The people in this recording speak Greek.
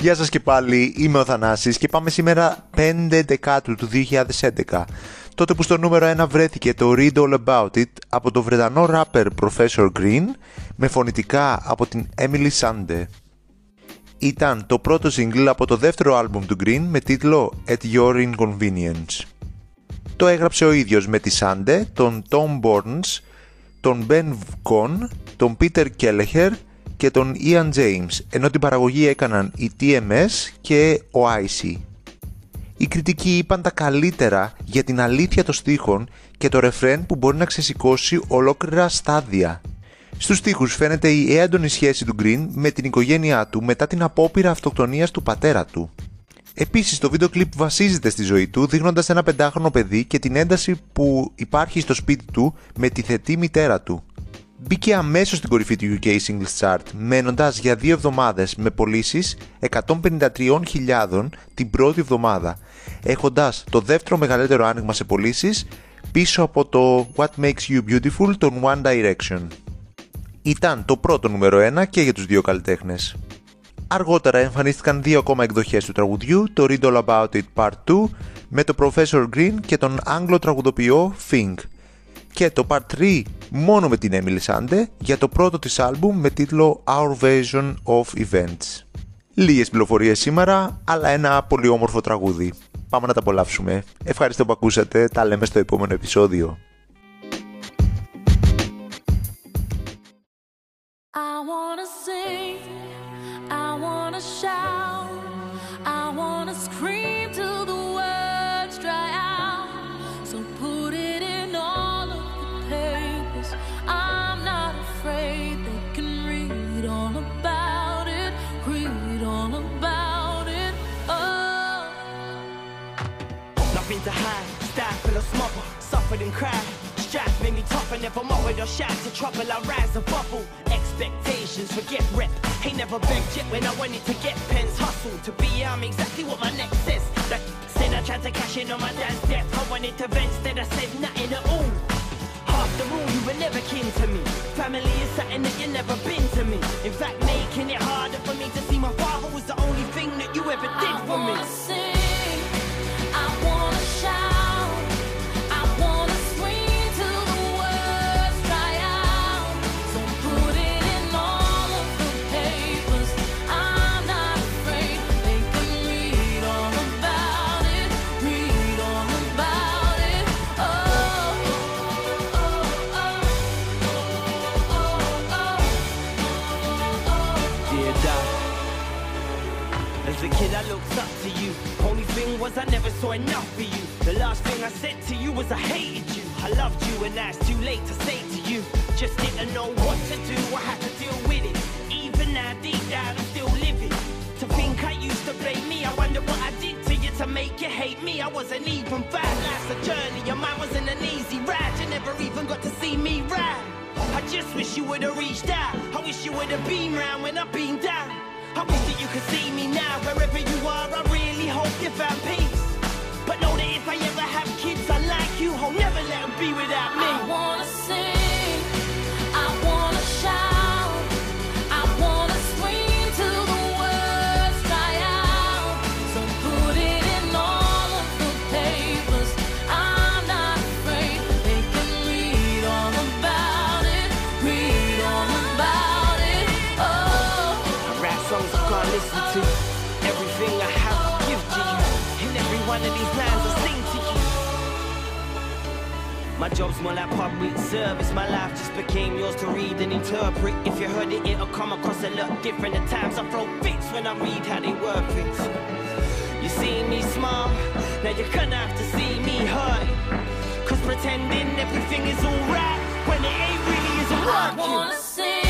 Γεια σας και πάλι, είμαι ο Θανάσης και πάμε σήμερα 5 Δεκάτου του 2011 τότε που στο νούμερο 1 βρέθηκε το Read All About It από το Βρετανό rapper Professor Green με φωνητικά από την Emily Sande. Ήταν το πρώτο single από το δεύτερο άλμπουμ του Green με τίτλο At Your Inconvenience. Το έγραψε ο ίδιος με τη Sande, τον Tom Burns, τον Ben Vcon, τον Peter Kelleher και τον Ian James, ενώ την παραγωγή έκαναν η TMS και ο IC. Οι κριτικοί είπαν τα καλύτερα για την αλήθεια των στίχων και το ρεφρέν που μπορεί να ξεσηκώσει ολόκληρα στάδια. Στους στίχους φαίνεται η έντονη σχέση του Green με την οικογένειά του μετά την απόπειρα αυτοκτονίας του πατέρα του. Επίσης το βίντεο κλιπ βασίζεται στη ζωή του δείχνοντας ένα πεντάχρονο παιδί και την ένταση που υπάρχει στο σπίτι του με τη θετή μητέρα του μπήκε αμέσως στην κορυφή του UK Singles Chart, μένοντας για δύο εβδομάδες με πωλήσεις 153.000 την πρώτη εβδομάδα, έχοντας το δεύτερο μεγαλύτερο άνοιγμα σε πωλήσεις πίσω από το What Makes You Beautiful των One Direction. Ήταν το πρώτο νούμερο 1 και για τους δύο καλλιτέχνες. Αργότερα εμφανίστηκαν δύο ακόμα εκδοχές του τραγουδιού, το Read All About It Part 2 με το Professor Green και τον Άγγλο τραγουδοποιό Fink και το Part 3 μόνο με την Emily Sande για το πρώτο της άλμπουμ με τίτλο Our Version of Events. Λίγες πληροφορίες σήμερα, αλλά ένα πολύ όμορφο τραγούδι. Πάμε να τα απολαύσουμε. Ευχαριστώ που ακούσατε, τα λέμε στο επόμενο επεισόδιο. To hide, stifle or smother, suffered and cried. Strife made me tough and never mothered or shy to trouble. I rise and bubble. Expectations forget rep. Ain't never begged yet when I wanted to get pens. Hustle to be I'm exactly what my next is. That said I tried to cash in on my dad's death. I wanted to vent, instead I said nothing at all. After all, you were never kin to me. Family is something that you never been to me. In fact, making it harder for me to see my father was the only thing that you ever did for me. I never saw enough for you. The last thing I said to you was I hated you. I loved you and now it's too late to say to you. Just didn't know what to do, I had to deal with it. Even now, deep down, I'm still living. To think I used to blame me, I wonder what I did to you to make you hate me. I wasn't even bad, life's a journey, and mine wasn't an easy ride. You never even got to see me ride. I just wish you would have reached out. I wish you would have been round when I've been down. I wish that you could see me now, wherever you are. I really hope you found peace. But know that if I ever have kids, I like you. I'll never let them be without me. My job's more like public service. My life just became yours to read and interpret. If you heard it, it'll come across a lot different. At times I throw fits when I read how they work things. You see me smile, now you're gonna have to see me hurt. Cause pretending everything is alright when it ain't really is working.